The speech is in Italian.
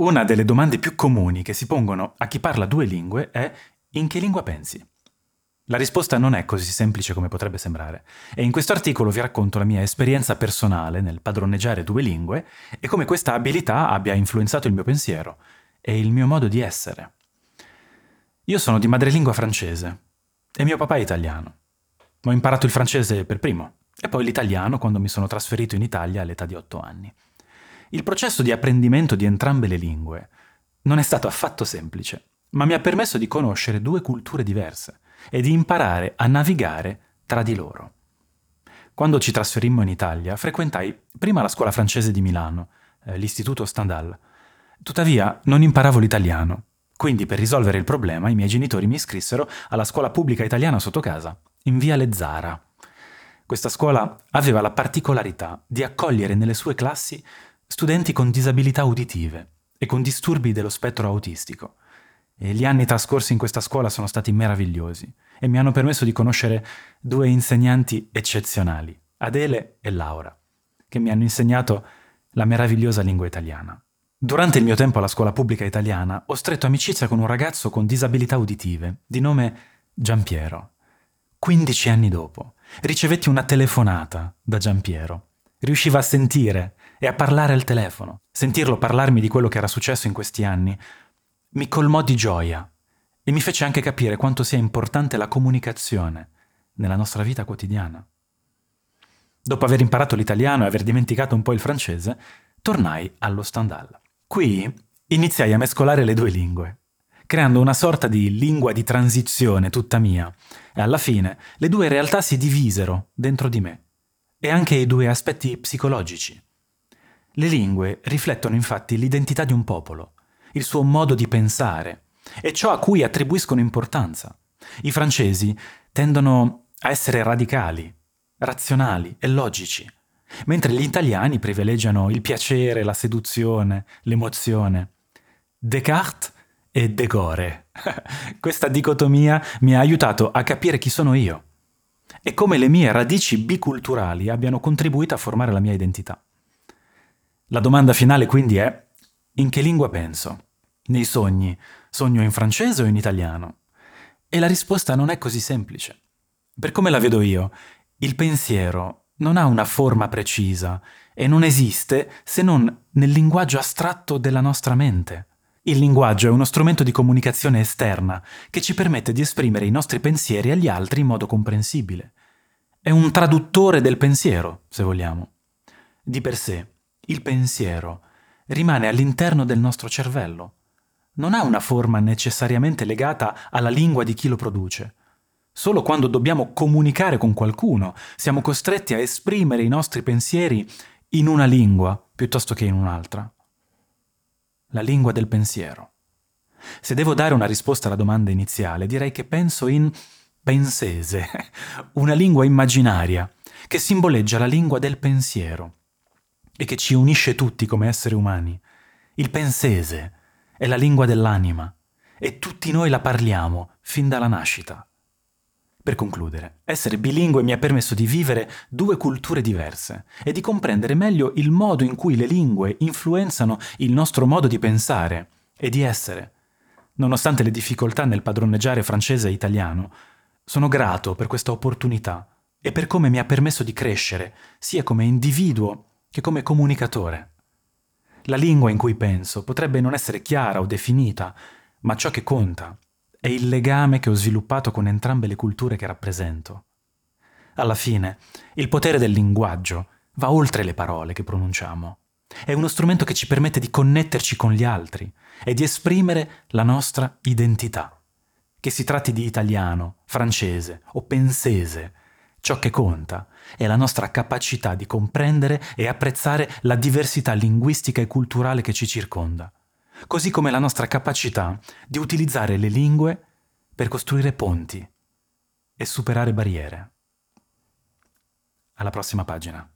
Una delle domande più comuni che si pongono a chi parla due lingue è in che lingua pensi? La risposta non è così semplice come potrebbe sembrare e in questo articolo vi racconto la mia esperienza personale nel padroneggiare due lingue e come questa abilità abbia influenzato il mio pensiero e il mio modo di essere. Io sono di madrelingua francese e mio papà è italiano. Ho imparato il francese per primo e poi l'italiano quando mi sono trasferito in Italia all'età di otto anni. Il processo di apprendimento di entrambe le lingue non è stato affatto semplice, ma mi ha permesso di conoscere due culture diverse e di imparare a navigare tra di loro. Quando ci trasferimmo in Italia, frequentai prima la scuola francese di Milano, eh, l'istituto Stendhal. Tuttavia, non imparavo l'italiano, quindi per risolvere il problema i miei genitori mi iscrissero alla scuola pubblica italiana sotto casa, in via Lezzara. Questa scuola aveva la particolarità di accogliere nelle sue classi studenti con disabilità uditive e con disturbi dello spettro autistico. E gli anni trascorsi in questa scuola sono stati meravigliosi e mi hanno permesso di conoscere due insegnanti eccezionali, Adele e Laura, che mi hanno insegnato la meravigliosa lingua italiana. Durante il mio tempo alla scuola pubblica italiana ho stretto amicizia con un ragazzo con disabilità uditive, di nome Giampiero. 15 anni dopo, ricevetti una telefonata da Giampiero. Riusciva a sentire e a parlare al telefono. Sentirlo parlarmi di quello che era successo in questi anni mi colmò di gioia e mi fece anche capire quanto sia importante la comunicazione nella nostra vita quotidiana. Dopo aver imparato l'italiano e aver dimenticato un po' il francese, tornai allo Stendhal. Qui iniziai a mescolare le due lingue, creando una sorta di lingua di transizione tutta mia, e alla fine le due realtà si divisero dentro di me, e anche i due aspetti psicologici. Le lingue riflettono infatti l'identità di un popolo, il suo modo di pensare e ciò a cui attribuiscono importanza. I francesi tendono a essere radicali, razionali e logici, mentre gli italiani privilegiano il piacere, la seduzione, l'emozione. Descartes e De Gore. Questa dicotomia mi ha aiutato a capire chi sono io e come le mie radici biculturali abbiano contribuito a formare la mia identità. La domanda finale quindi è in che lingua penso? Nei sogni sogno in francese o in italiano? E la risposta non è così semplice. Per come la vedo io, il pensiero non ha una forma precisa e non esiste se non nel linguaggio astratto della nostra mente. Il linguaggio è uno strumento di comunicazione esterna che ci permette di esprimere i nostri pensieri agli altri in modo comprensibile. È un traduttore del pensiero, se vogliamo. Di per sé, il pensiero rimane all'interno del nostro cervello. Non ha una forma necessariamente legata alla lingua di chi lo produce. Solo quando dobbiamo comunicare con qualcuno siamo costretti a esprimere i nostri pensieri in una lingua piuttosto che in un'altra. La lingua del pensiero. Se devo dare una risposta alla domanda iniziale, direi che penso in pensese, una lingua immaginaria che simboleggia la lingua del pensiero e che ci unisce tutti come esseri umani. Il pensese è la lingua dell'anima e tutti noi la parliamo fin dalla nascita. Per concludere, essere bilingue mi ha permesso di vivere due culture diverse e di comprendere meglio il modo in cui le lingue influenzano il nostro modo di pensare e di essere. Nonostante le difficoltà nel padroneggiare francese e italiano, sono grato per questa opportunità e per come mi ha permesso di crescere, sia come individuo che come comunicatore. La lingua in cui penso potrebbe non essere chiara o definita, ma ciò che conta è il legame che ho sviluppato con entrambe le culture che rappresento. Alla fine, il potere del linguaggio va oltre le parole che pronunciamo. È uno strumento che ci permette di connetterci con gli altri e di esprimere la nostra identità. Che si tratti di italiano, francese o pensese, Ciò che conta è la nostra capacità di comprendere e apprezzare la diversità linguistica e culturale che ci circonda, così come la nostra capacità di utilizzare le lingue per costruire ponti e superare barriere. Alla prossima pagina.